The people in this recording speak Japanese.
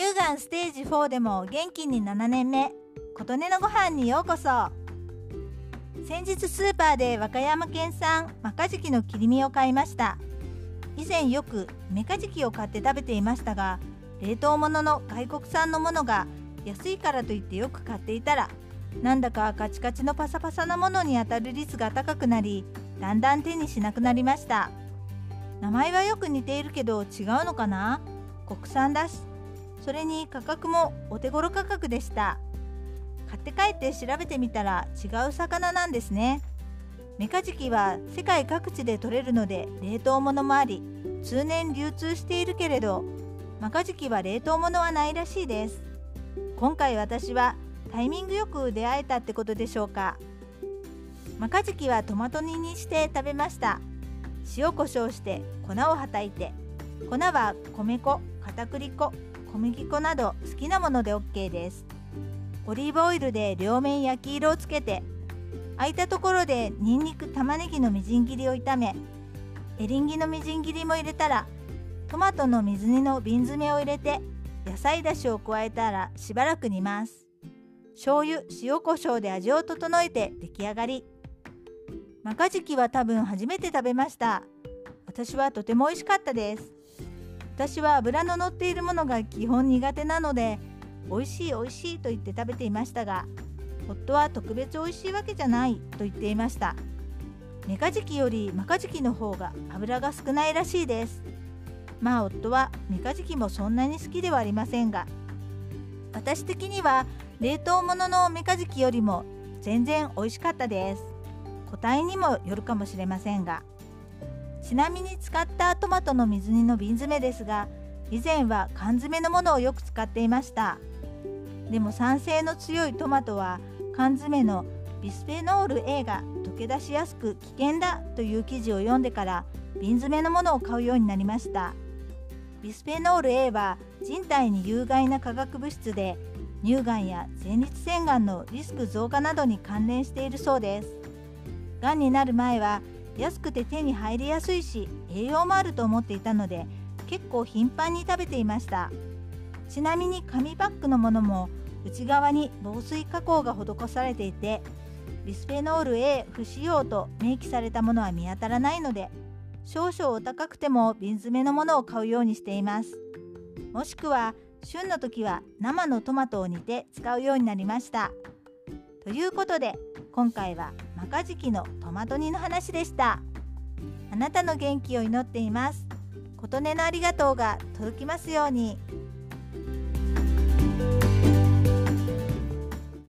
乳がんステージ4でも元気に7年目琴音のご飯にようこそ。先日スーパーで和歌山県産マカジキの切り身を買いました。以前よくメカジキを買って食べていましたが冷凍物の外国産のものが安いからといってよく買っていたらなんだかカチカチのパサパサなものに当たる率が高くなりだんだん手にしなくなりました。名前はよく似ているけど違うのかな？国産だし。それに価格もお手頃価格でした。買って帰って調べてみたら違う魚なんですね。メカジキは世界各地で取れるので冷凍物もあり通年流通しているけれどマカジキは冷凍物はないらしいです。今回私はタイミングよく出会えたってことでしょうか。マカジキはトマト煮にして食べました。塩コショウして粉をはたいて粉は米粉片栗粉小麦粉など好きなもので OK です。オリーブオイルで両面焼き色をつけて空いたところでにんにく玉ねぎのみじん切りを炒めエリンギのみじん切りも入れたらトマトの水煮の瓶詰めを入れて野菜だしを加えたらしばらく煮ます。醤油塩コショウで味を整えて出来上がり。マカジキは多分初めて食べました。私はとても美味しかったです。私は油の乗っているものが基本苦手なので美味しい美味しいと言って食べていましたが夫は特別美味しいわけじゃないと言っていました。メカジキよりマカジキの方が油が少ないらしいです。まあ夫はメカジキもそんなに好きではありませんが私的には冷凍物のメカジキよりも全然美味しかったです。個体にもよるかもしれませんがちなみに使ったトマトの水煮の瓶詰めですが以前は缶詰のものをよく使っていました。でも酸性の強いトマトは缶詰のビスフェノール A が溶け出しやすく危険だという記事を読んでから瓶詰めのものを買うようになりました。ビスフェノール A は人体に有害な化学物質で乳がんや前立腺がんのリスク増加などに関連しているそうです。がんになる前は安くて手に入りやすいし栄養もあると思っていたので結構頻繁に食べていました。ちなみに紙パックのものも内側に防水加工が施されていてビスフェノール A 不使用と明記されたものは見当たらないので少々お高くても瓶詰めのものを買うようにしています。もしくは旬の時は生のトマトを煮て使うようになりました。ということで今回はマカジキのトマト煮の話でしたあなたの元気を祈っています琴音のありがとうが届きますように。